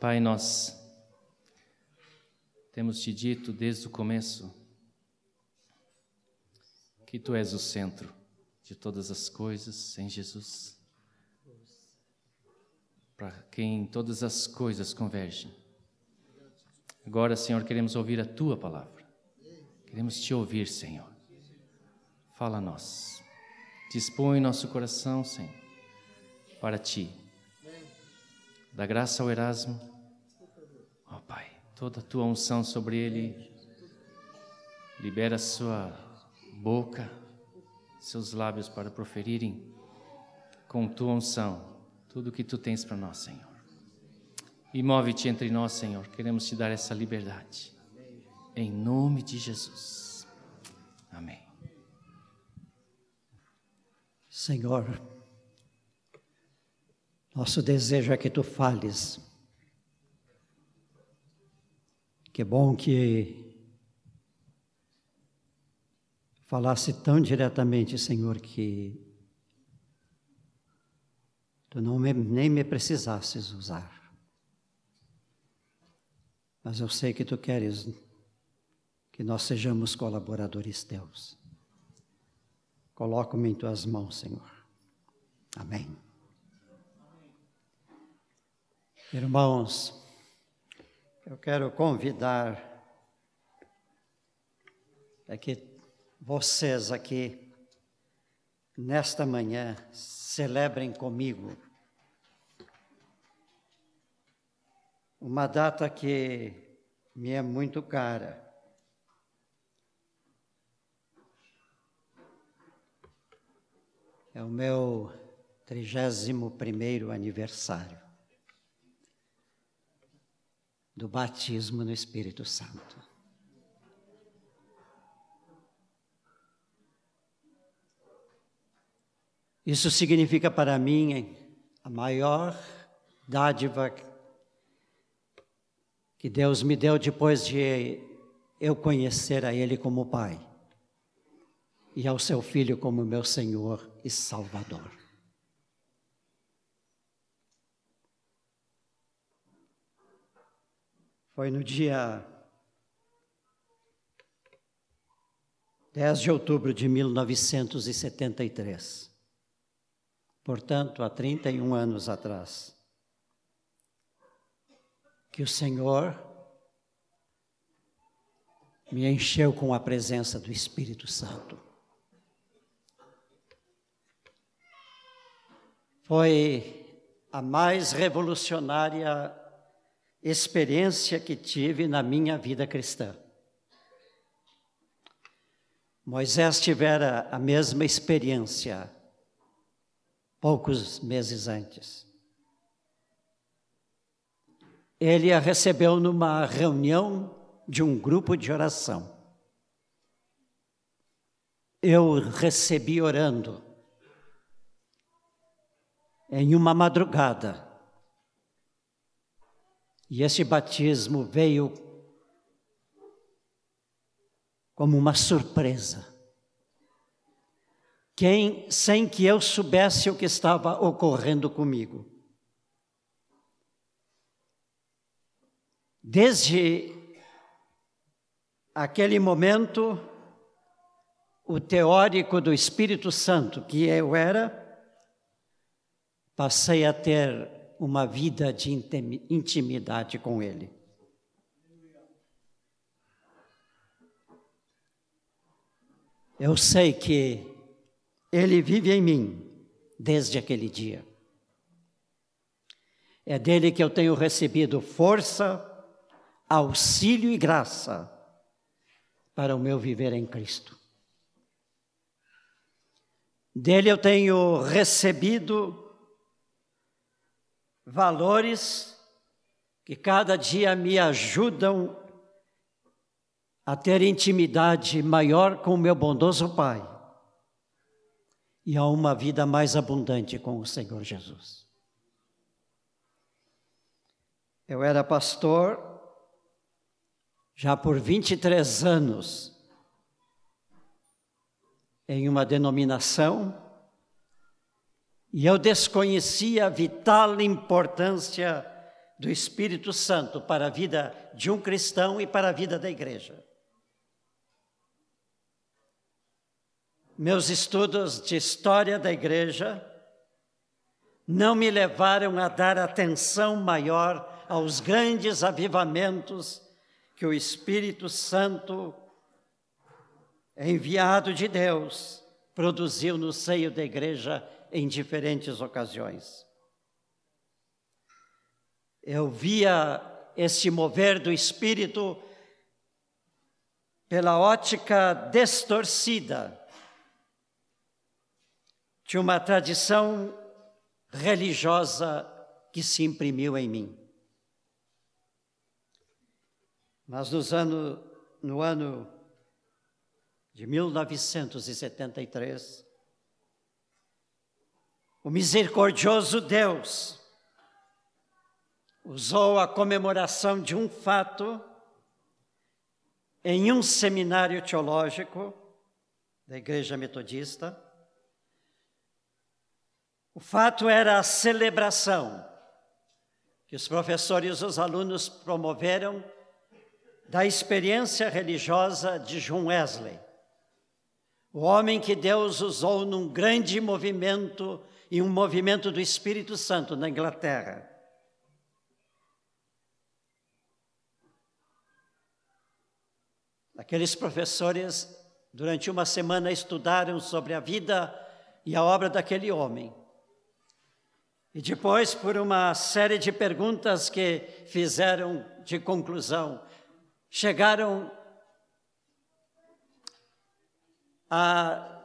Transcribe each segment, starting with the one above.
Pai, nós temos te dito desde o começo que tu és o centro de todas as coisas em Jesus, para quem todas as coisas convergem. Agora, Senhor, queremos ouvir a tua palavra, queremos te ouvir, Senhor. Fala a nós, dispõe nosso coração, Senhor, para ti. Dá graça ao Erasmo, ó oh, Pai, toda a tua unção sobre ele, libera sua boca, seus lábios para proferirem com tua unção tudo o que tu tens para nós, Senhor. E move-te entre nós, Senhor. Queremos te dar essa liberdade. Em nome de Jesus. Amém. Senhor, nosso desejo é que tu fales. Que bom que falasse tão diretamente, Senhor, que tu não me, nem me precisasses usar. Mas eu sei que tu queres que nós sejamos colaboradores teus. Coloco-me em tuas mãos, Senhor. Amém. Irmãos, eu quero convidar é que vocês aqui, nesta manhã, celebrem comigo uma data que me é muito cara. É o meu trigésimo primeiro aniversário do batismo no Espírito Santo. Isso significa para mim a maior dádiva que Deus me deu depois de eu conhecer a Ele como Pai e ao seu Filho como meu Senhor e Salvador. Foi no dia 10 de outubro de 1973 portanto, há 31 anos atrás, que o Senhor me encheu com a presença do Espírito Santo. Foi a mais revolucionária experiência que tive na minha vida cristã. Moisés tivera a mesma experiência poucos meses antes. Ele a recebeu numa reunião de um grupo de oração. Eu recebi orando em uma madrugada. E esse batismo veio como uma surpresa quem, sem que eu soubesse o que estava ocorrendo comigo. Desde aquele momento, o teórico do Espírito Santo que eu era, passei a ter uma vida de intimidade com Ele. Eu sei que ele vive em mim desde aquele dia. É dele que eu tenho recebido força, auxílio e graça para o meu viver em Cristo. Dele eu tenho recebido valores que cada dia me ajudam a ter intimidade maior com o meu bondoso Pai e a uma vida mais abundante com o Senhor Jesus. Eu era pastor já por 23 anos em uma denominação e eu desconhecia a vital importância do Espírito Santo para a vida de um cristão e para a vida da igreja. Meus estudos de história da igreja não me levaram a dar atenção maior aos grandes avivamentos que o Espírito Santo, enviado de Deus, produziu no seio da igreja em diferentes ocasiões. Eu via esse mover do Espírito pela ótica distorcida de uma tradição religiosa que se imprimiu em mim. Mas nos ano, no ano de 1973, o misericordioso Deus usou a comemoração de um fato em um seminário teológico da Igreja Metodista. O fato era a celebração que os professores e os alunos promoveram da experiência religiosa de John Wesley, o homem que Deus usou num grande movimento e um movimento do Espírito Santo na Inglaterra. Aqueles professores, durante uma semana, estudaram sobre a vida e a obra daquele homem. E depois, por uma série de perguntas que fizeram de conclusão, chegaram a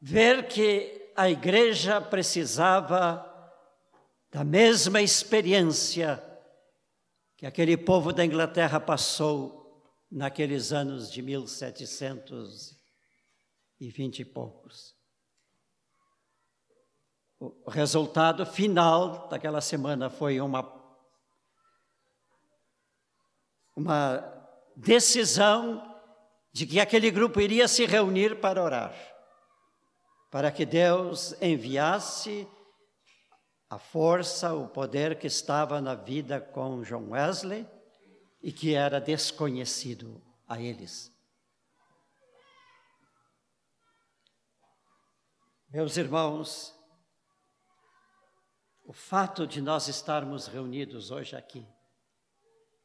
ver que a igreja precisava da mesma experiência que aquele povo da Inglaterra passou naqueles anos de 1720 e poucos. O resultado final daquela semana foi uma, uma decisão de que aquele grupo iria se reunir para orar, para que Deus enviasse a força, o poder que estava na vida com John Wesley e que era desconhecido a eles. Meus irmãos, o fato de nós estarmos reunidos hoje aqui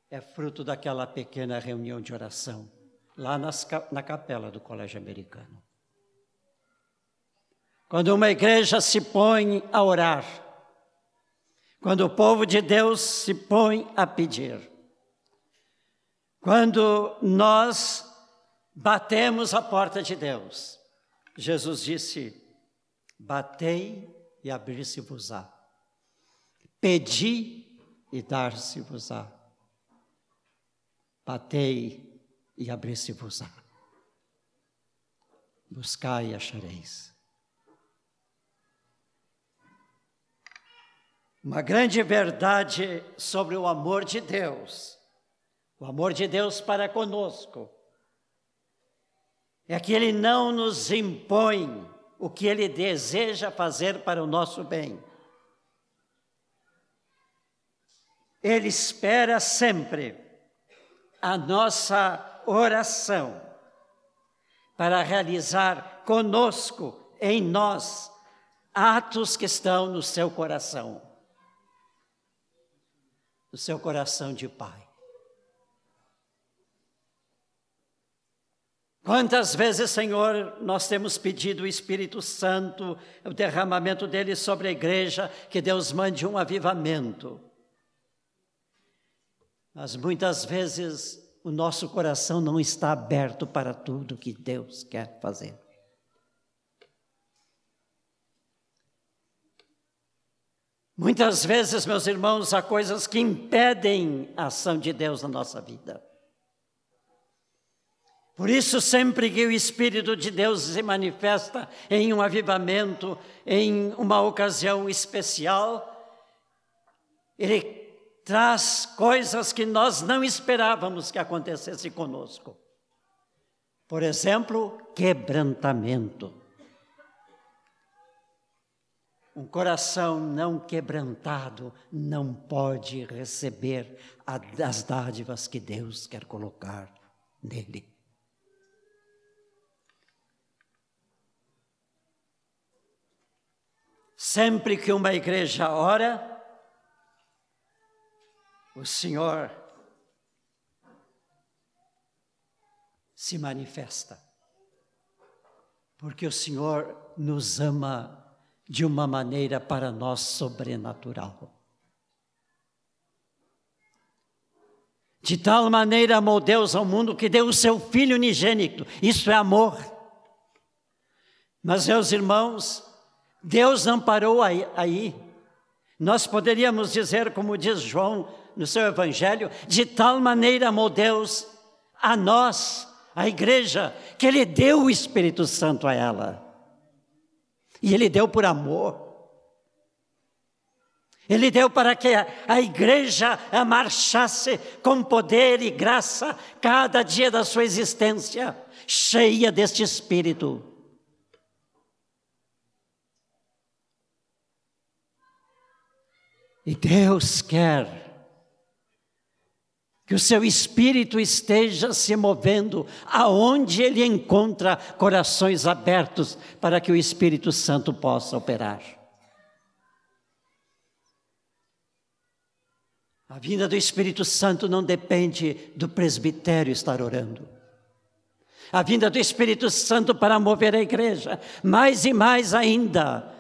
é fruto daquela pequena reunião de oração lá nas, na capela do Colégio Americano. Quando uma igreja se põe a orar, quando o povo de Deus se põe a pedir, quando nós batemos a porta de Deus, Jesus disse: Batei e abrir-se-vos-á. Pedi e dar-se-vos-á. Batei e abri-se-vos-á. Buscai e achareis. Uma grande verdade sobre o amor de Deus, o amor de Deus para conosco, é que Ele não nos impõe o que Ele deseja fazer para o nosso bem. Ele espera sempre a nossa oração para realizar conosco, em nós, atos que estão no seu coração, no seu coração de Pai. Quantas vezes, Senhor, nós temos pedido o Espírito Santo, o derramamento dele sobre a igreja, que Deus mande um avivamento. Mas muitas vezes o nosso coração não está aberto para tudo que Deus quer fazer. Muitas vezes, meus irmãos, há coisas que impedem a ação de Deus na nossa vida. Por isso, sempre que o Espírito de Deus se manifesta em um avivamento, em uma ocasião especial, ele traz coisas que nós não esperávamos que acontecesse conosco. Por exemplo, quebrantamento. Um coração não quebrantado não pode receber as dádivas que Deus quer colocar nele. Sempre que uma igreja ora, o Senhor se manifesta. Porque o Senhor nos ama de uma maneira para nós sobrenatural. De tal maneira amou Deus ao mundo que deu o seu Filho unigênito. Isso é amor. Mas, meus irmãos, Deus não parou aí. Nós poderíamos dizer, como diz João no seu Evangelho, de tal maneira amou Deus a nós, a igreja, que Ele deu o Espírito Santo a ela. E Ele deu por amor. Ele deu para que a igreja marchasse com poder e graça cada dia da sua existência, cheia deste Espírito. E Deus quer que o seu espírito esteja se movendo aonde ele encontra corações abertos para que o Espírito Santo possa operar. A vinda do Espírito Santo não depende do presbitério estar orando. A vinda do Espírito Santo para mover a igreja, mais e mais ainda,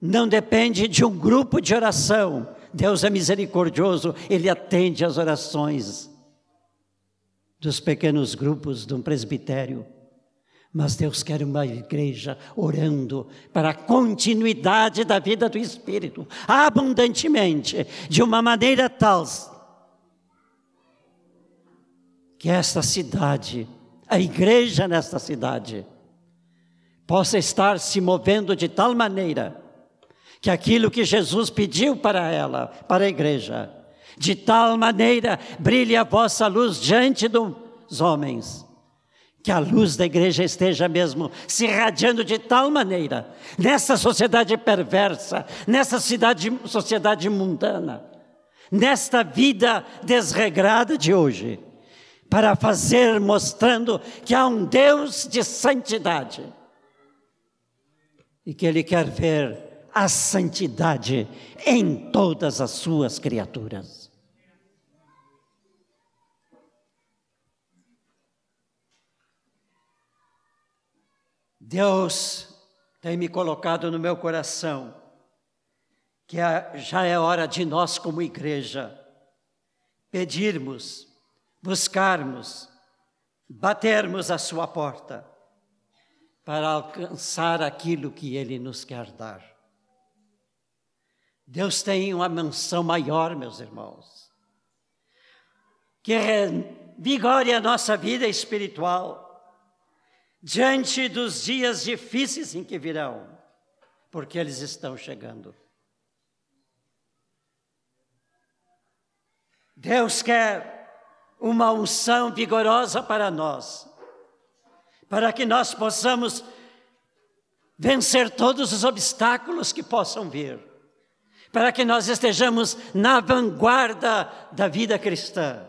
não depende de um grupo de oração, Deus é misericordioso, Ele atende às orações dos pequenos grupos de um presbitério. Mas Deus quer uma igreja orando para a continuidade da vida do Espírito, abundantemente, de uma maneira tal que esta cidade, a igreja nesta cidade, possa estar se movendo de tal maneira que aquilo que Jesus pediu para ela, para a igreja, de tal maneira brilhe a vossa luz diante dos homens, que a luz da igreja esteja mesmo se irradiando de tal maneira, nessa sociedade perversa, nessa cidade, sociedade mundana, nesta vida desregrada de hoje, para fazer mostrando que há um Deus de santidade. E que Ele quer ver a santidade em todas as suas criaturas. Deus tem me colocado no meu coração que já é hora de nós, como igreja, pedirmos, buscarmos, batermos a Sua porta para alcançar aquilo que Ele nos quer dar. Deus tem uma mansão maior, meus irmãos, que revigore a nossa vida espiritual diante dos dias difíceis em que virão, porque eles estão chegando. Deus quer uma unção vigorosa para nós, para que nós possamos vencer todos os obstáculos que possam vir para que nós estejamos na vanguarda da vida cristã.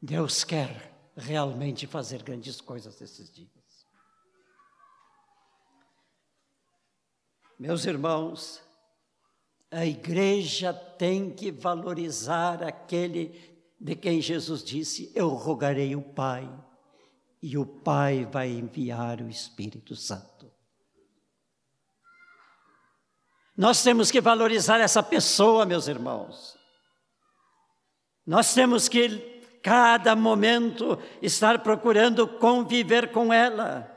Deus quer realmente fazer grandes coisas nesses dias. Meus irmãos, a igreja tem que valorizar aquele de quem Jesus disse: Eu rogarei o Pai e o Pai vai enviar o Espírito Santo. Nós temos que valorizar essa pessoa, meus irmãos. Nós temos que, cada momento, estar procurando conviver com ela.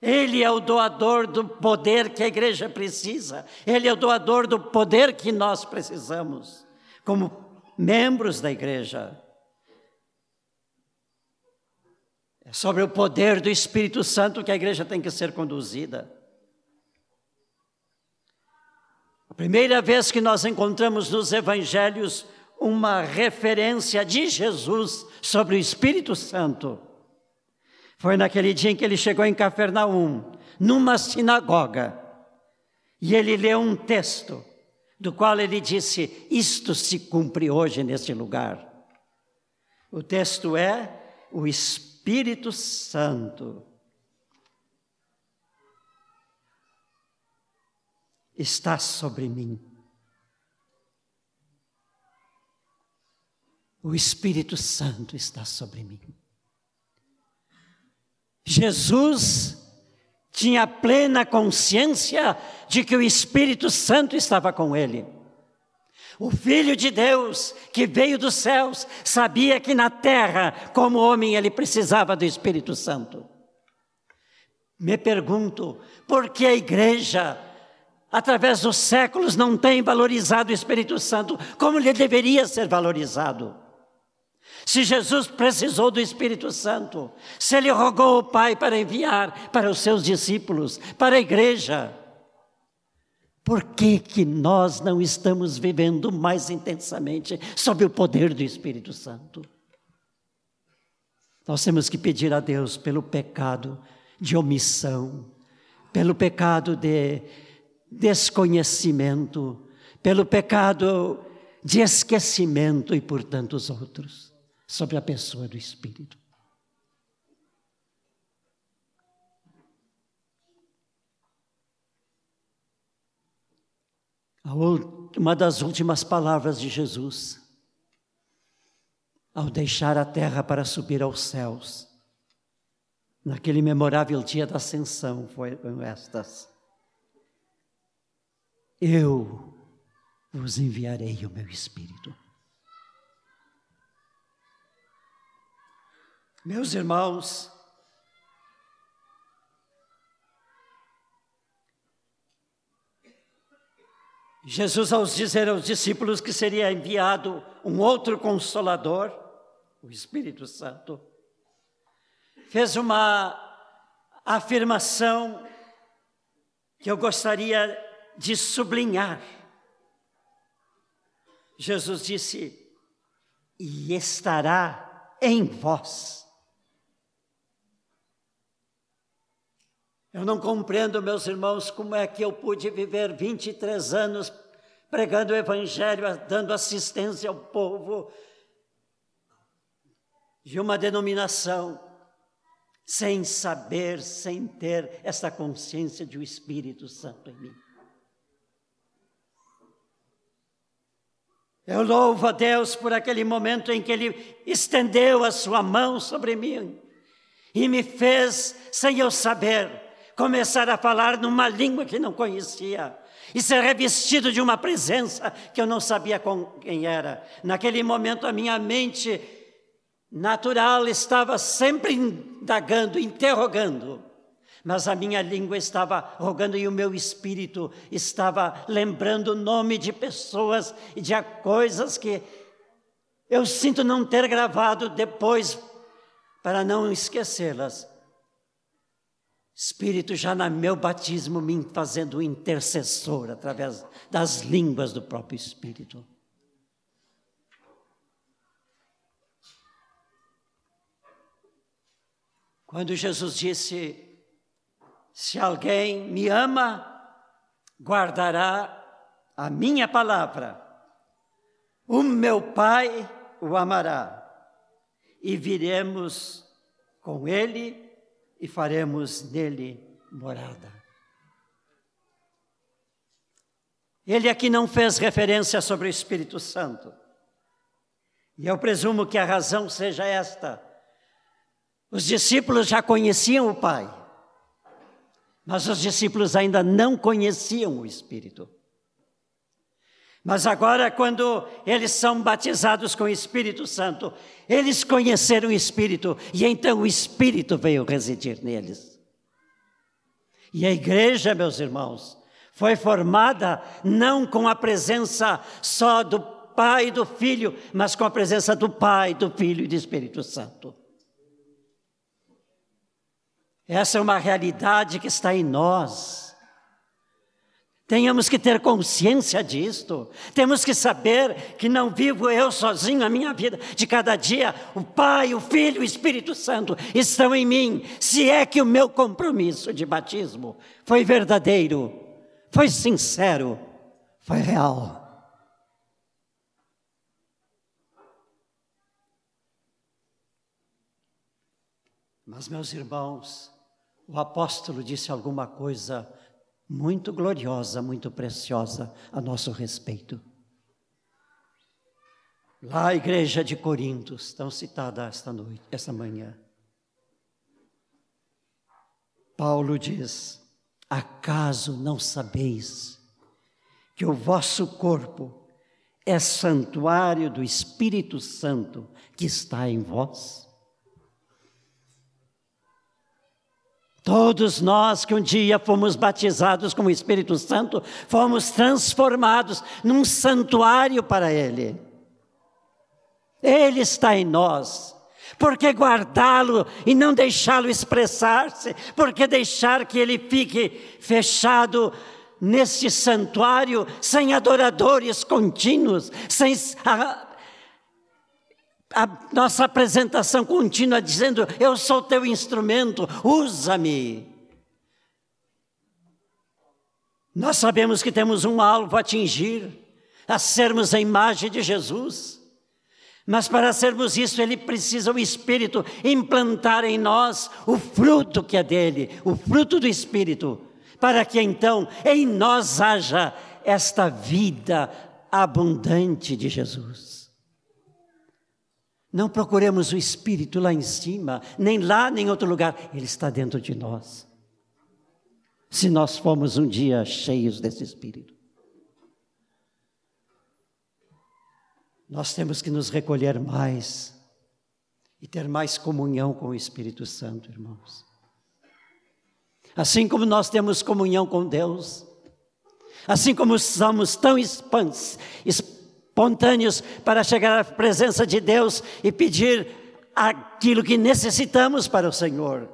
Ele é o doador do poder que a igreja precisa, ele é o doador do poder que nós precisamos, como membros da igreja. É sobre o poder do Espírito Santo que a igreja tem que ser conduzida. A primeira vez que nós encontramos nos evangelhos uma referência de Jesus sobre o Espírito Santo Foi naquele dia em que ele chegou em Cafarnaum, numa sinagoga, e ele leu um texto, do qual ele disse: Isto se cumpre hoje neste lugar. O texto é: O Espírito Santo está sobre mim. O Espírito Santo está sobre mim. Jesus tinha plena consciência de que o Espírito Santo estava com ele. O Filho de Deus, que veio dos céus, sabia que na terra, como homem, ele precisava do Espírito Santo. Me pergunto, por que a igreja, através dos séculos, não tem valorizado o Espírito Santo como ele deveria ser valorizado? Se Jesus precisou do Espírito Santo, se ele rogou ao Pai para enviar para os seus discípulos, para a igreja, por que, que nós não estamos vivendo mais intensamente sob o poder do Espírito Santo? Nós temos que pedir a Deus pelo pecado de omissão, pelo pecado de desconhecimento, pelo pecado de esquecimento e por tantos outros sobre a pessoa do Espírito. Uma das últimas palavras de Jesus, ao deixar a terra para subir aos céus, naquele memorável dia da ascensão, foram estas: Eu vos enviarei o meu Espírito. Meus irmãos, Jesus, ao dizer aos discípulos que seria enviado um outro consolador, o Espírito Santo, fez uma afirmação que eu gostaria de sublinhar. Jesus disse: E estará em vós Eu não compreendo, meus irmãos, como é que eu pude viver 23 anos pregando o Evangelho, dando assistência ao povo de uma denominação, sem saber, sem ter essa consciência de o Espírito Santo em mim. Eu louvo a Deus por aquele momento em que Ele estendeu a sua mão sobre mim e me fez, sem eu saber, começar a falar numa língua que não conhecia e ser revestido de uma presença que eu não sabia com quem era. Naquele momento, a minha mente natural estava sempre indagando, interrogando, mas a minha língua estava rogando e o meu espírito estava lembrando o nome de pessoas e de coisas que eu sinto não ter gravado depois para não esquecê-las. Espírito já no meu batismo me fazendo intercessor através das línguas do próprio Espírito. Quando Jesus disse: Se alguém me ama, guardará a minha palavra, o meu Pai o amará, e viremos com ele e faremos nele morada. Ele aqui não fez referência sobre o Espírito Santo. E eu presumo que a razão seja esta. Os discípulos já conheciam o Pai, mas os discípulos ainda não conheciam o Espírito. Mas agora, quando eles são batizados com o Espírito Santo, eles conheceram o Espírito e então o Espírito veio residir neles. E a igreja, meus irmãos, foi formada não com a presença só do Pai e do Filho, mas com a presença do Pai, do Filho e do Espírito Santo. Essa é uma realidade que está em nós Tenhamos que ter consciência disto. Temos que saber que não vivo eu sozinho a minha vida. De cada dia, o Pai, o Filho e o Espírito Santo estão em mim. Se é que o meu compromisso de batismo foi verdadeiro, foi sincero, foi real. Mas, meus irmãos, o apóstolo disse alguma coisa muito gloriosa, muito preciosa a nosso respeito. Lá a igreja de Corinto, estão citada esta noite, esta manhã. Paulo diz: Acaso não sabeis que o vosso corpo é santuário do Espírito Santo que está em vós? Todos nós que um dia fomos batizados com o Espírito Santo, fomos transformados num santuário para Ele. Ele está em nós. Por que guardá-lo e não deixá-lo expressar-se? Por que deixar que ele fique fechado nesse santuário, sem adoradores contínuos, sem a, nossa apresentação contínua dizendo: Eu sou teu instrumento, usa-me. Nós sabemos que temos um alvo a atingir, a sermos a imagem de Jesus. Mas para sermos isso, Ele precisa o Espírito implantar em nós o fruto que é dele, o fruto do Espírito, para que então em nós haja esta vida abundante de Jesus. Não procuremos o Espírito lá em cima, nem lá, nem em outro lugar. Ele está dentro de nós. Se nós formos um dia cheios desse Espírito. Nós temos que nos recolher mais e ter mais comunhão com o Espírito Santo, irmãos. Assim como nós temos comunhão com Deus, assim como somos tão expansos, espontâneos para chegar à presença de Deus e pedir aquilo que necessitamos para o Senhor.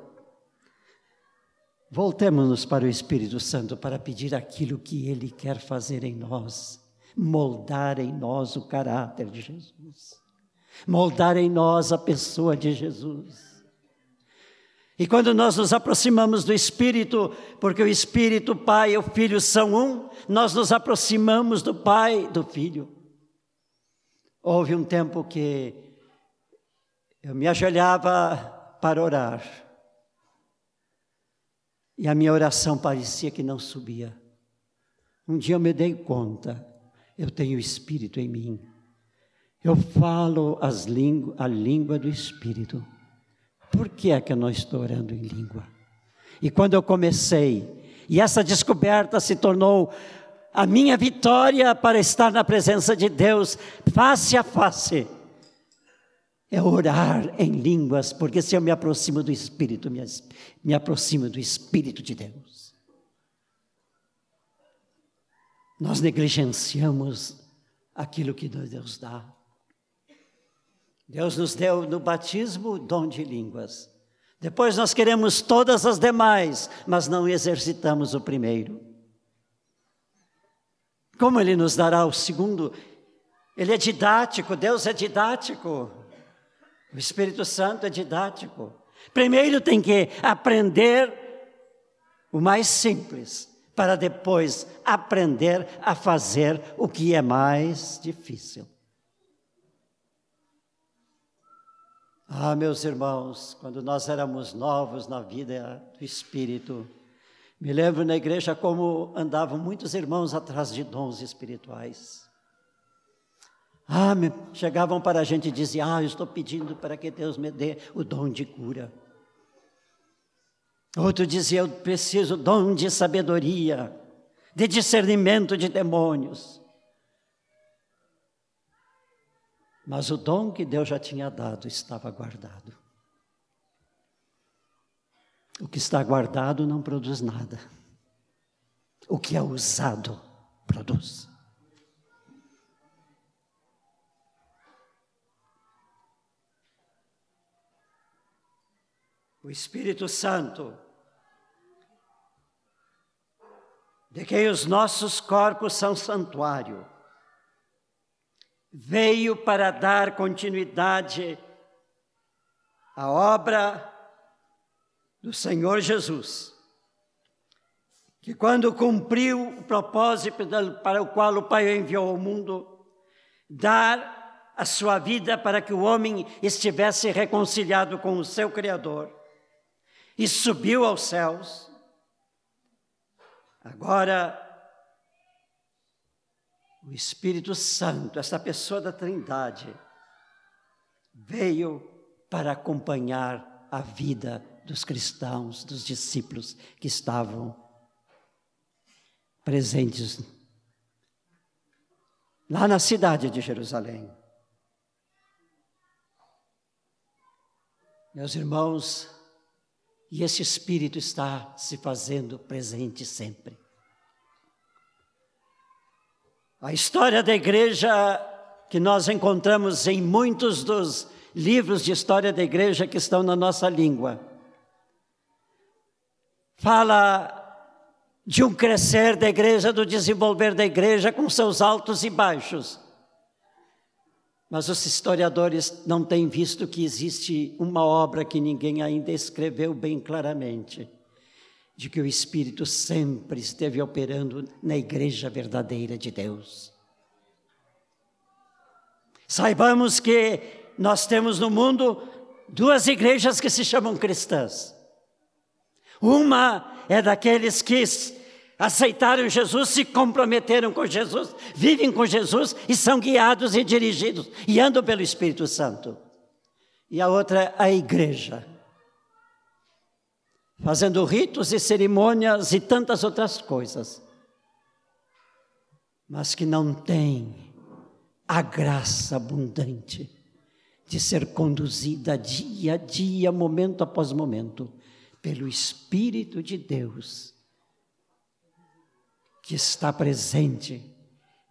Voltemos-nos para o Espírito Santo para pedir aquilo que Ele quer fazer em nós, moldar em nós o caráter de Jesus, moldar em nós a pessoa de Jesus. E quando nós nos aproximamos do Espírito, porque o Espírito, o Pai e o Filho são um, nós nos aproximamos do Pai, do Filho. Houve um tempo que eu me ajoelhava para orar. E a minha oração parecia que não subia. Um dia eu me dei conta, eu tenho Espírito em mim. Eu falo as a língua do Espírito. Por que é que eu não estou orando em língua? E quando eu comecei, e essa descoberta se tornou a minha vitória para estar na presença de Deus face a face é orar em línguas, porque se eu me aproximo do Espírito, me, me aproximo do Espírito de Deus. Nós negligenciamos aquilo que Deus dá. Deus nos deu no batismo o dom de línguas. Depois nós queremos todas as demais, mas não exercitamos o primeiro. Como Ele nos dará o segundo? Ele é didático, Deus é didático. O Espírito Santo é didático. Primeiro tem que aprender o mais simples, para depois aprender a fazer o que é mais difícil. Ah, meus irmãos, quando nós éramos novos na vida do Espírito, me lembro na igreja como andavam muitos irmãos atrás de dons espirituais. Ah, chegavam para a gente e diziam: Ah, eu estou pedindo para que Deus me dê o dom de cura. Outro dizia: Eu preciso dom de sabedoria, de discernimento de demônios. Mas o dom que Deus já tinha dado estava guardado. O que está guardado não produz nada. O que é usado produz. O Espírito Santo de quem os nossos corpos são santuário, veio para dar continuidade à obra do Senhor Jesus, que quando cumpriu o propósito para o qual o Pai o enviou ao mundo, dar a sua vida para que o homem estivesse reconciliado com o seu Criador, e subiu aos céus. Agora, o Espírito Santo, essa pessoa da Trindade, veio para acompanhar a vida dos cristãos, dos discípulos que estavam presentes lá na cidade de Jerusalém. Meus irmãos, e esse Espírito está se fazendo presente sempre. A história da igreja que nós encontramos em muitos dos livros de história da igreja que estão na nossa língua. Fala de um crescer da igreja, do desenvolver da igreja com seus altos e baixos. Mas os historiadores não têm visto que existe uma obra que ninguém ainda escreveu bem claramente, de que o Espírito sempre esteve operando na igreja verdadeira de Deus. Saibamos que nós temos no mundo duas igrejas que se chamam cristãs. Uma é daqueles que aceitaram Jesus, se comprometeram com Jesus, vivem com Jesus e são guiados e dirigidos e andam pelo Espírito Santo. E a outra é a igreja, fazendo ritos e cerimônias e tantas outras coisas, mas que não tem a graça abundante de ser conduzida dia a dia, momento após momento, pelo Espírito de Deus que está presente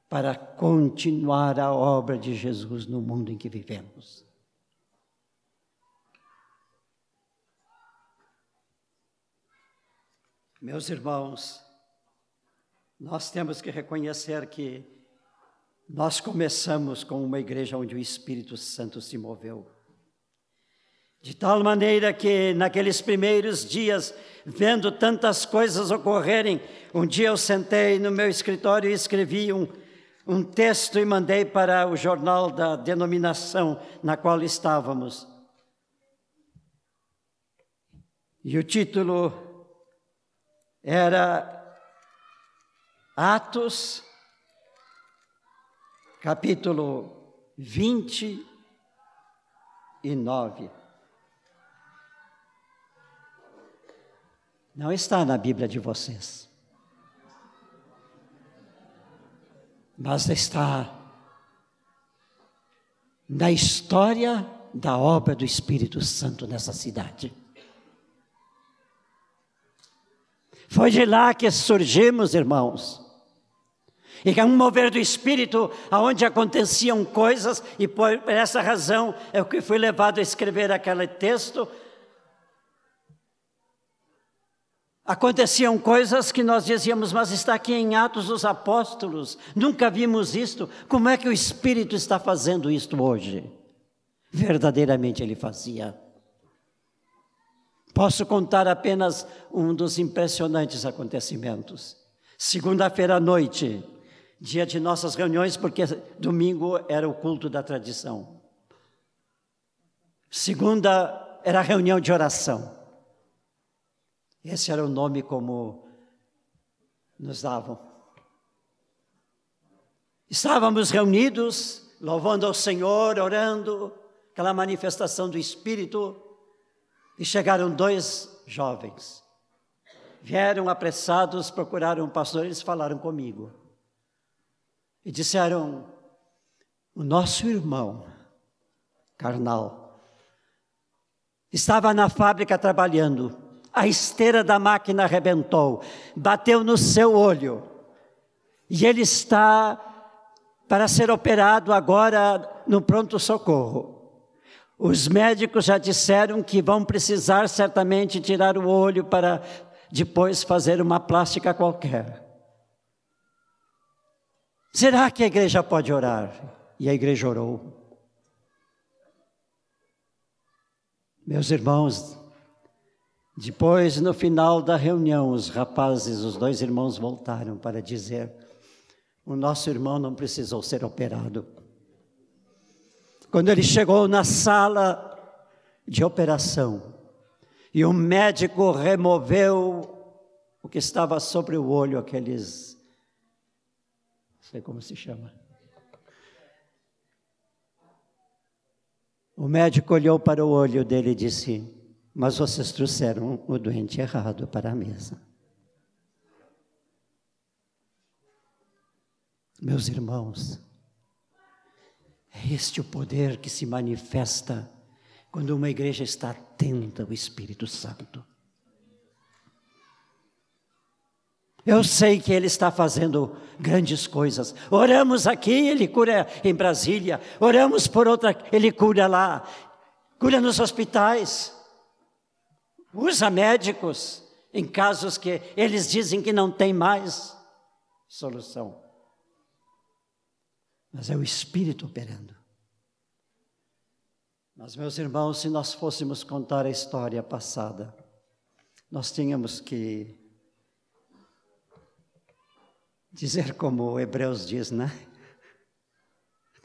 para continuar a obra de Jesus no mundo em que vivemos. Meus irmãos, nós temos que reconhecer que nós começamos com uma igreja onde o Espírito Santo se moveu. De tal maneira que naqueles primeiros dias, vendo tantas coisas ocorrerem, um dia eu sentei no meu escritório e escrevi um, um texto e mandei para o jornal da denominação na qual estávamos. E o título era Atos, capítulo 29. Não está na Bíblia de vocês. Mas está na história da obra do Espírito Santo nessa cidade. Foi de lá que surgimos, irmãos. E que é um mover do Espírito, aonde aconteciam coisas, e por essa razão é que fui levado a escrever aquele texto, Aconteciam coisas que nós dizíamos, mas está aqui em Atos dos Apóstolos, nunca vimos isto. Como é que o Espírito está fazendo isto hoje? Verdadeiramente ele fazia. Posso contar apenas um dos impressionantes acontecimentos. Segunda-feira à noite, dia de nossas reuniões, porque domingo era o culto da tradição. Segunda era a reunião de oração. Esse era o nome como nos davam. Estávamos reunidos, louvando ao Senhor, orando, aquela manifestação do Espírito, e chegaram dois jovens. Vieram apressados, procuraram um pastor, eles falaram comigo. E disseram: O nosso irmão, carnal, estava na fábrica trabalhando a esteira da máquina arrebentou, bateu no seu olho, e ele está para ser operado agora no pronto-socorro. Os médicos já disseram que vão precisar certamente tirar o olho para depois fazer uma plástica qualquer. Será que a igreja pode orar? E a igreja orou. Meus irmãos, depois, no final da reunião, os rapazes, os dois irmãos voltaram para dizer: o nosso irmão não precisou ser operado. Quando ele chegou na sala de operação e o médico removeu o que estava sobre o olho, aqueles. Não sei como se chama. O médico olhou para o olho dele e disse: Mas vocês trouxeram o doente errado para a mesa. Meus irmãos, é este o poder que se manifesta quando uma igreja está atenta ao Espírito Santo. Eu sei que Ele está fazendo grandes coisas. Oramos aqui, Ele cura em Brasília. Oramos por outra, Ele cura lá. Cura nos hospitais. Usa médicos em casos que eles dizem que não tem mais solução. Mas é o Espírito operando. Mas, meus irmãos, se nós fôssemos contar a história passada, nós tínhamos que dizer como Hebreus diz, né?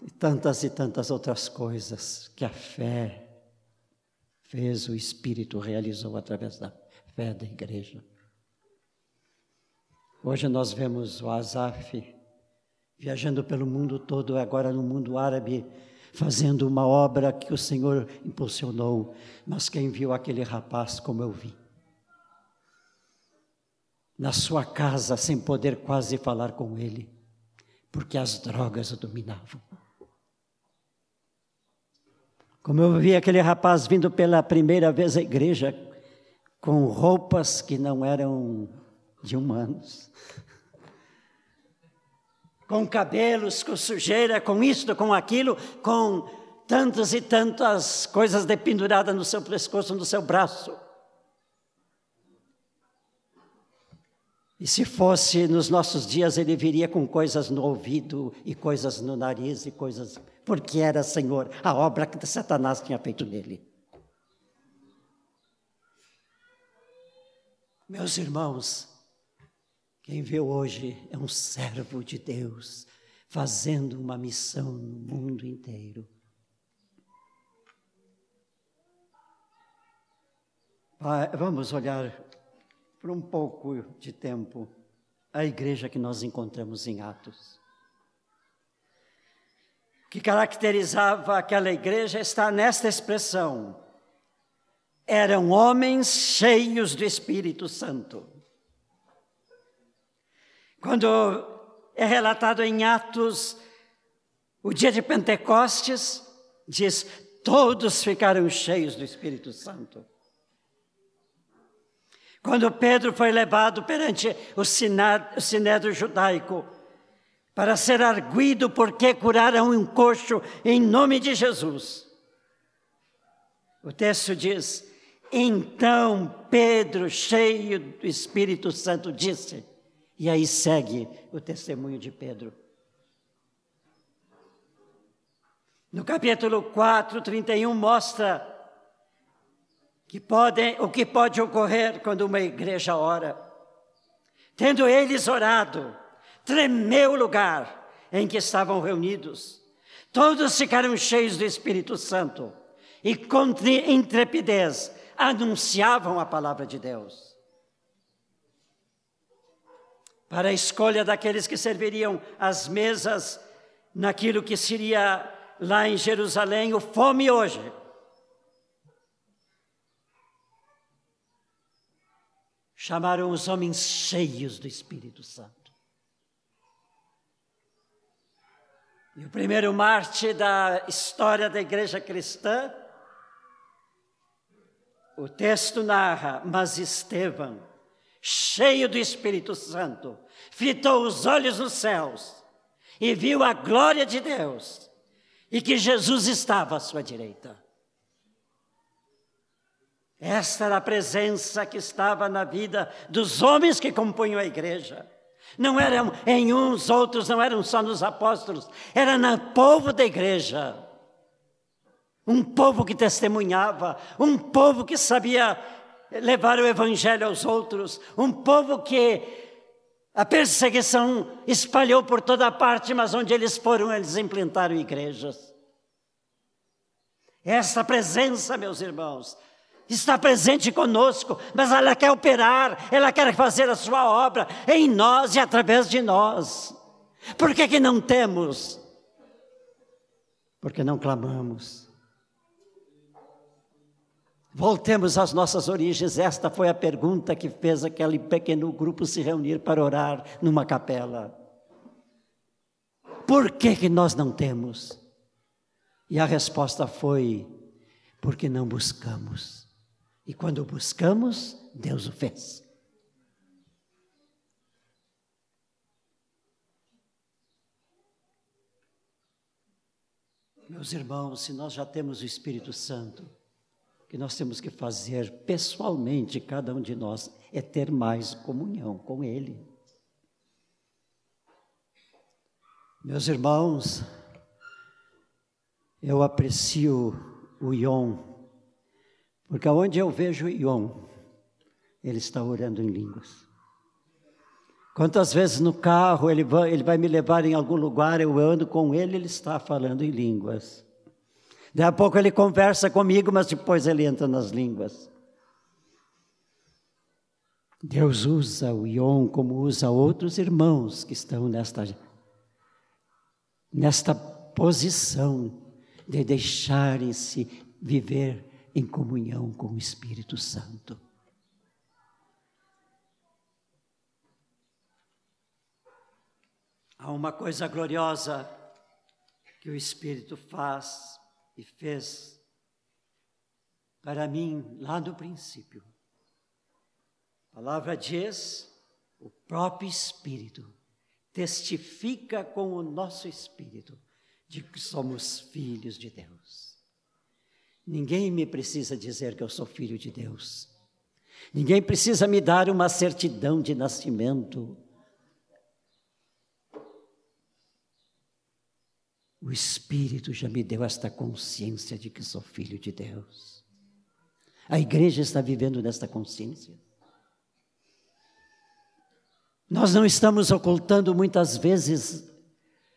E tantas e tantas outras coisas que a fé fez, o Espírito realizou através da fé da igreja. Hoje nós vemos o Azaf viajando pelo mundo todo, agora no mundo árabe, fazendo uma obra que o Senhor impulsionou, mas quem viu aquele rapaz como eu vi? na sua casa sem poder quase falar com ele, porque as drogas o dominavam. Como eu vi aquele rapaz vindo pela primeira vez à igreja com roupas que não eram de humanos, com cabelos, com sujeira, com isto, com aquilo, com tantas e tantas coisas dependuradas no seu pescoço, no seu braço. E se fosse nos nossos dias, ele viria com coisas no ouvido e coisas no nariz e coisas. Porque era, Senhor, a obra que Satanás tinha feito nele. Meus irmãos, quem vê hoje é um servo de Deus fazendo uma missão no mundo inteiro. Vamos olhar por um pouco de tempo a igreja que nós encontramos em Atos. O que caracterizava aquela igreja está nesta expressão: eram homens cheios do Espírito Santo. Quando é relatado em Atos o dia de Pentecostes, diz: todos ficaram cheios do Espírito Santo. Quando Pedro foi levado perante o sinédrio judaico para ser arguido porque curaram um coxo em nome de Jesus. O texto diz: Então Pedro, cheio do Espírito Santo, disse, e aí segue o testemunho de Pedro. No capítulo 4, 31, mostra que podem, o que pode ocorrer quando uma igreja ora. Tendo eles orado, tremeu o lugar em que estavam reunidos. Todos ficaram cheios do Espírito Santo e com intrepidez anunciavam a palavra de Deus. Para a escolha daqueles que serviriam as mesas naquilo que seria lá em Jerusalém o fome hoje chamaram os homens cheios do Espírito Santo. E o primeiro mártir da história da igreja cristã, o texto narra, mas Estevão, cheio do Espírito Santo, fitou os olhos nos céus e viu a glória de Deus e que Jesus estava à sua direita. Esta era a presença que estava na vida dos homens que compunham a igreja. Não eram em uns, outros não eram só nos apóstolos, era no povo da igreja. Um povo que testemunhava, um povo que sabia levar o evangelho aos outros, um povo que a perseguição espalhou por toda parte, mas onde eles foram, eles implantaram igrejas. Essa presença, meus irmãos, está presente conosco, mas ela quer operar, ela quer fazer a sua obra em nós e através de nós. Por que, que não temos? Porque não clamamos. Voltemos às nossas origens. Esta foi a pergunta que fez aquele pequeno grupo se reunir para orar numa capela. Por que, que nós não temos? E a resposta foi: porque não buscamos. E quando buscamos, Deus o fez. Meus irmãos, se nós já temos o Espírito Santo, o que nós temos que fazer pessoalmente, cada um de nós, é ter mais comunhão com Ele. Meus irmãos, eu aprecio o Ion porque aonde eu vejo Ion, ele está orando em línguas. Quantas vezes no carro ele vai, ele vai me levar em algum lugar, eu ando com ele, ele está falando em línguas. Daí a pouco ele conversa comigo, mas depois ele entra nas línguas. Deus usa o Ion como usa outros irmãos que estão nesta, nesta posição de deixarem-se viver em comunhão com o Espírito Santo. Há uma coisa gloriosa que o Espírito faz e fez para mim lá no princípio. A palavra diz: o próprio Espírito testifica com o nosso espírito de que somos filhos de Deus. Ninguém me precisa dizer que eu sou filho de Deus. Ninguém precisa me dar uma certidão de nascimento. O Espírito já me deu esta consciência de que sou filho de Deus. A igreja está vivendo nesta consciência. Nós não estamos ocultando muitas vezes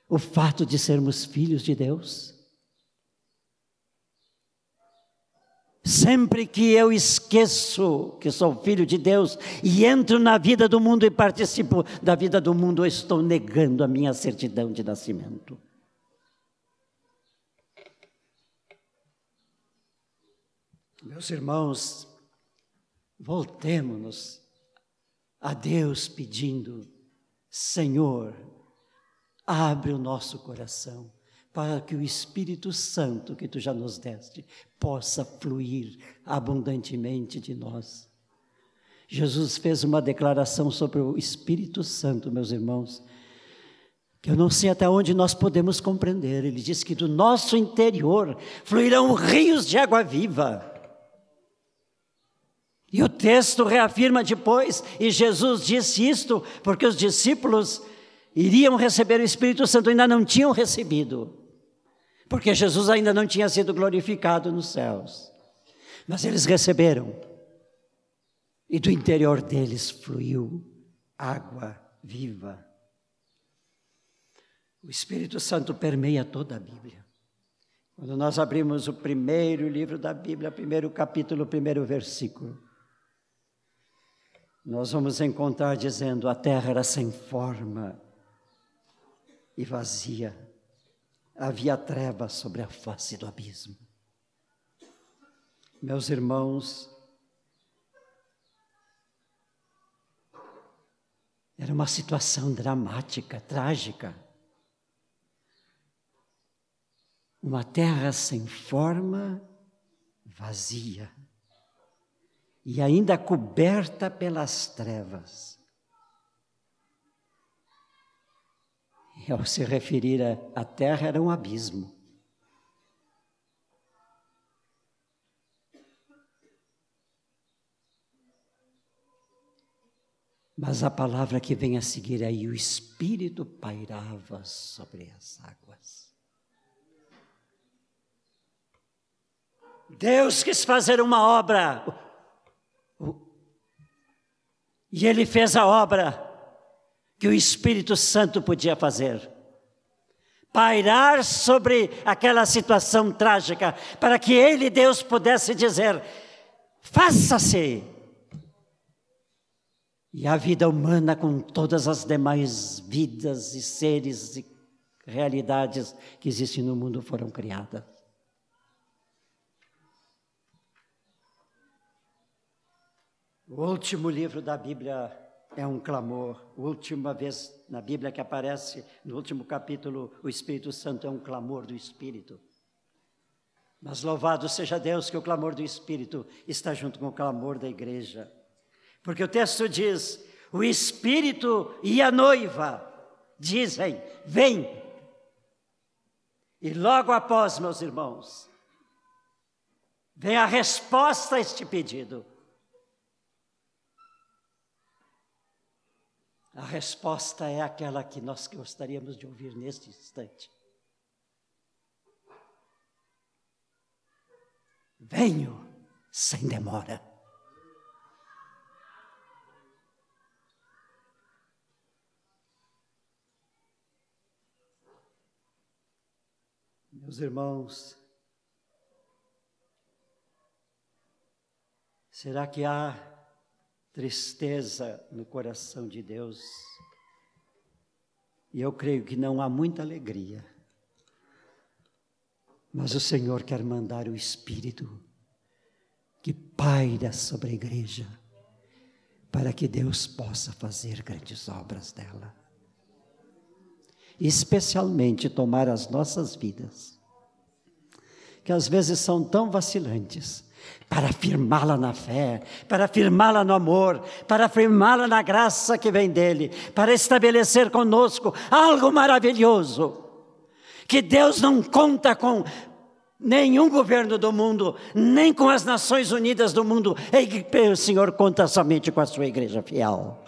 o fato de sermos filhos de Deus. Sempre que eu esqueço que sou filho de Deus e entro na vida do mundo e participo da vida do mundo, eu estou negando a minha certidão de nascimento. Meus irmãos, voltemos-nos a Deus pedindo: Senhor, abre o nosso coração para que o Espírito Santo que tu já nos deste possa fluir abundantemente de nós. Jesus fez uma declaração sobre o Espírito Santo, meus irmãos, que eu não sei até onde nós podemos compreender. Ele diz que do nosso interior fluirão rios de água viva. E o texto reafirma depois, e Jesus disse isto porque os discípulos iriam receber o Espírito Santo, ainda não tinham recebido porque Jesus ainda não tinha sido glorificado nos céus. Mas eles receberam, e do interior deles fluiu água viva. O Espírito Santo permeia toda a Bíblia. Quando nós abrimos o primeiro livro da Bíblia, primeiro capítulo, primeiro versículo, nós vamos encontrar dizendo: a terra era sem forma e vazia havia trevas sobre a face do abismo. Meus irmãos, era uma situação dramática, trágica. Uma terra sem forma, vazia, e ainda coberta pelas trevas. Ao se referir à terra, era um abismo. Mas a palavra que vem a seguir aí, o Espírito pairava sobre as águas. Deus quis fazer uma obra, e Ele fez a obra que o Espírito Santo podia fazer. Pairar sobre aquela situação trágica, para que Ele, Deus, pudesse dizer: faça-se. E a vida humana, com todas as demais vidas e seres e realidades que existem no mundo, foram criadas. O último livro da Bíblia é um clamor. A última vez na Bíblia que aparece, no último capítulo, o Espírito Santo é um clamor do Espírito. Mas louvado seja Deus que o clamor do Espírito está junto com o clamor da igreja. Porque o texto diz: o Espírito e a noiva dizem: Vem. E logo após, meus irmãos, vem a resposta a este pedido. A resposta é aquela que nós gostaríamos de ouvir neste instante. Venho sem demora. Meus irmãos, será que há tristeza no coração de Deus. E eu creio que não há muita alegria. Mas o Senhor quer mandar o Espírito que paira sobre a igreja, para que Deus possa fazer grandes obras dela. Especialmente tomar as nossas vidas, que às vezes são tão vacilantes, para afirmá-la na fé, para afirmá-la no amor, para afirmá-la na graça que vem dele, para estabelecer conosco algo maravilhoso. Que Deus não conta com nenhum governo do mundo, nem com as Nações Unidas do mundo, o Senhor conta somente com a sua igreja fiel.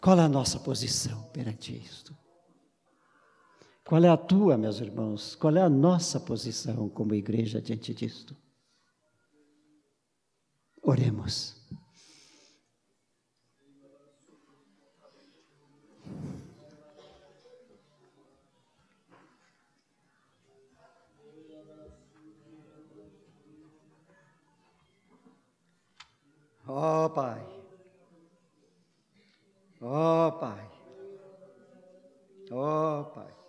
Qual é a nossa posição perante isto? Qual é a tua, meus irmãos? Qual é a nossa posição como igreja diante disto? Oremos. Ó oh, Pai, ó oh, Pai, ó oh, Pai.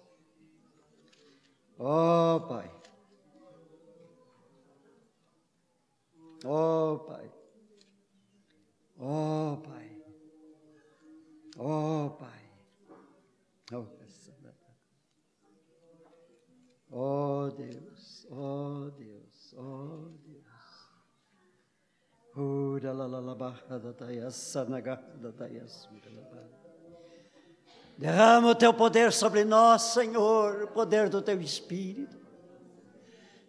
Ó oh, Pai. Ó oh, Pai. Ó oh, Pai. Ó oh, Pai. Oh, Deus, oh Deus, oh Deus. Ura la la la barra da taia sanaga da taia sura la Derrama o teu poder sobre nós, Senhor, o poder do teu Espírito.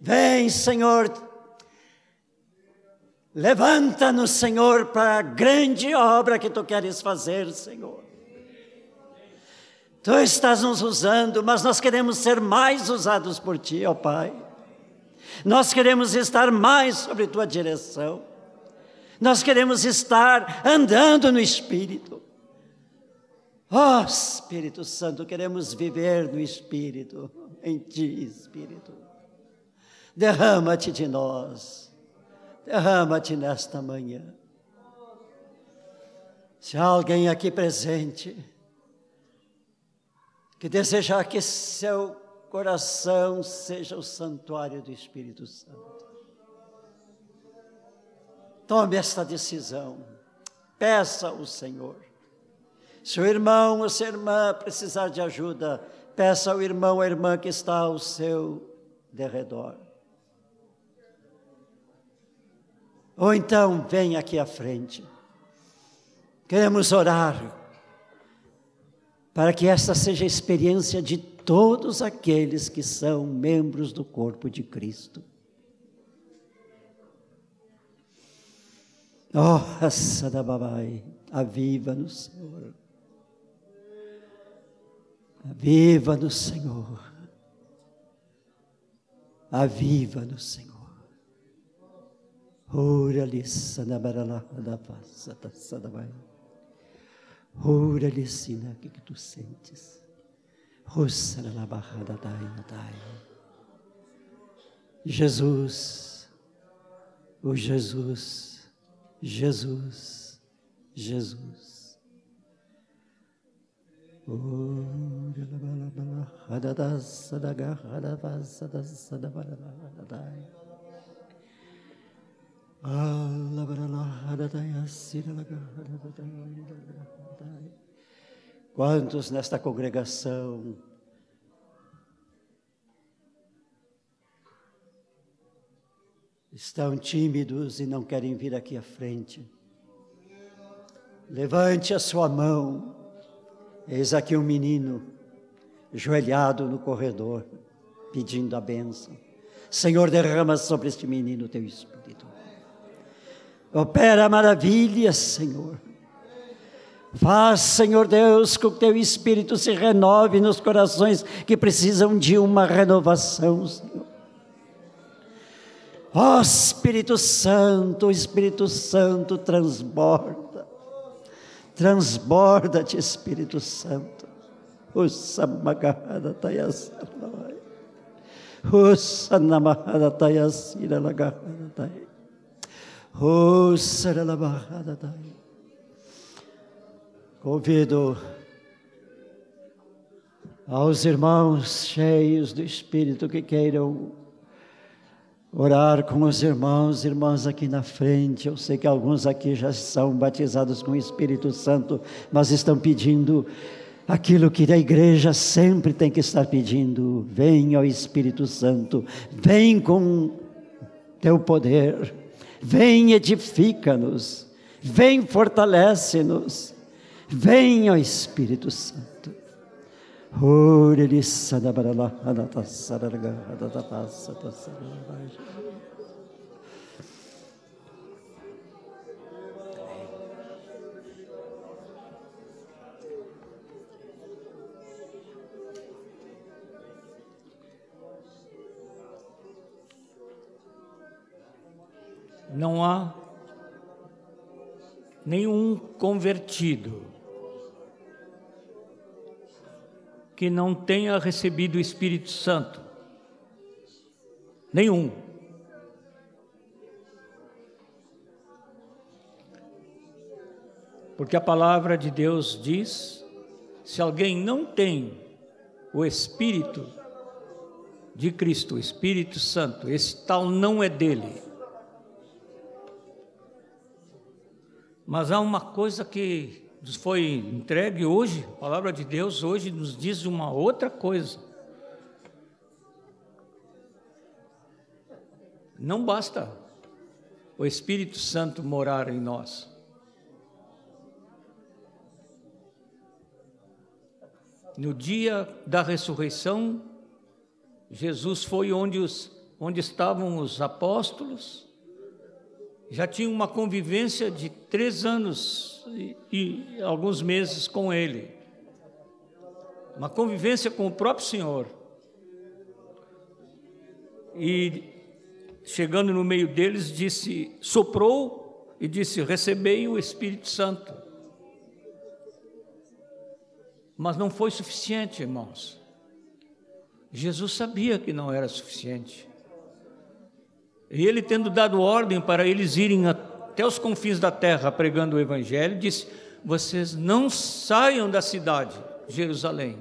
Vem, Senhor, levanta-nos, Senhor, para a grande obra que tu queres fazer, Senhor. Tu estás nos usando, mas nós queremos ser mais usados por ti, ó Pai. Nós queremos estar mais sobre tua direção. Nós queremos estar andando no Espírito. Ó oh, Espírito Santo, queremos viver no Espírito, em Ti, Espírito. Derrama-te de nós, derrama-te nesta manhã. Se há alguém aqui presente que desejar que seu coração seja o santuário do Espírito Santo, tome esta decisão, peça ao Senhor se o irmão ou se a irmã precisar de ajuda, peça ao irmão ou irmã que está ao seu derredor. Ou então, vem aqui à frente. Queremos orar para que esta seja a experiência de todos aqueles que são membros do corpo de Cristo. Oh, Sadababai, aviva-nos, Senhor. Aviva-nos, Senhor. Aviva-nos, Senhor. Ora-lhe, Sanabarala, Sadabai. Ora-lhe, Sina, o que, que tu sentes? Jesus, o Jesus, Jesus, Jesus. Quantos nesta congregação estão tímidos e não querem vir aqui à frente? Levante a sua mão. Eis aqui um menino, joelhado no corredor, pedindo a bênção. Senhor, derrama sobre este menino o teu espírito. Opera maravilhas, Senhor. Faz, Senhor Deus, que teu espírito se renove nos corações que precisam de uma renovação, Senhor. Ó oh, Espírito Santo, o Espírito Santo transborda. Transborda-te, Espírito Santo. O samagahada tayasalai. O sanamahada tayasira lagahada tay. O saralabahada tay. Convido aos irmãos cheios do Espírito que queiram orar com os irmãos, irmãs aqui na frente. Eu sei que alguns aqui já são batizados com o Espírito Santo, mas estão pedindo aquilo que a igreja sempre tem que estar pedindo: vem ao Espírito Santo, vem com teu poder, vem edifica-nos, vem fortalece-nos, vem ao Espírito Santo. Não há nenhum convertido que não tenha recebido o Espírito Santo. Nenhum. Porque a palavra de Deus diz: se alguém não tem o Espírito de Cristo, o Espírito Santo, esse tal não é dele. Mas há uma coisa que nos foi entregue hoje, a palavra de Deus hoje nos diz uma outra coisa. Não basta o Espírito Santo morar em nós. No dia da ressurreição, Jesus foi onde, os, onde estavam os apóstolos, já tinha uma convivência de três anos e, e alguns meses com ele. Uma convivência com o próprio Senhor. E chegando no meio deles, disse, soprou e disse: Recebei o Espírito Santo. Mas não foi suficiente, irmãos. Jesus sabia que não era suficiente. E ele, tendo dado ordem para eles irem até os confins da terra pregando o Evangelho, disse: Vocês não saiam da cidade, Jerusalém.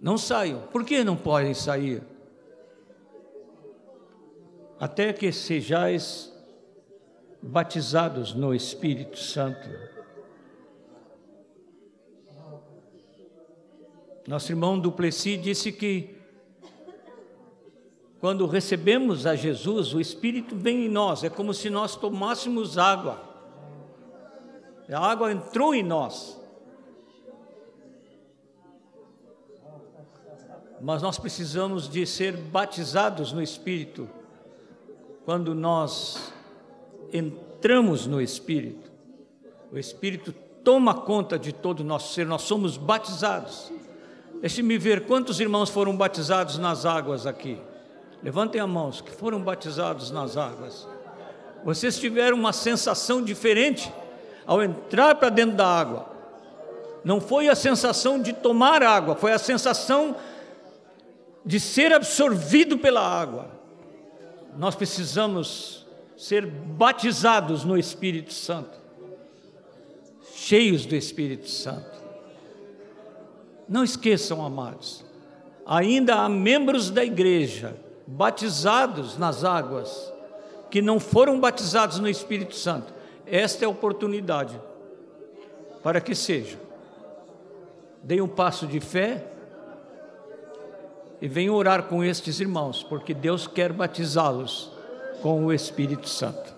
Não saiam. Por que não podem sair? Até que sejais batizados no Espírito Santo. Nosso irmão Duplessis disse que quando recebemos a Jesus, o Espírito vem em nós, é como se nós tomássemos água. A água entrou em nós. Mas nós precisamos de ser batizados no Espírito quando nós entramos no Espírito, o Espírito toma conta de todo o nosso ser, nós somos batizados. Deixe-me ver quantos irmãos foram batizados nas águas aqui. Levantem a mãos que foram batizados nas águas. Vocês tiveram uma sensação diferente ao entrar para dentro da água. Não foi a sensação de tomar água, foi a sensação de ser absorvido pela água. Nós precisamos ser batizados no Espírito Santo, cheios do Espírito Santo. Não esqueçam, amados, ainda há membros da igreja batizados nas águas que não foram batizados no Espírito Santo. Esta é a oportunidade para que seja. Deem um passo de fé e venham orar com estes irmãos, porque Deus quer batizá-los com o Espírito Santo.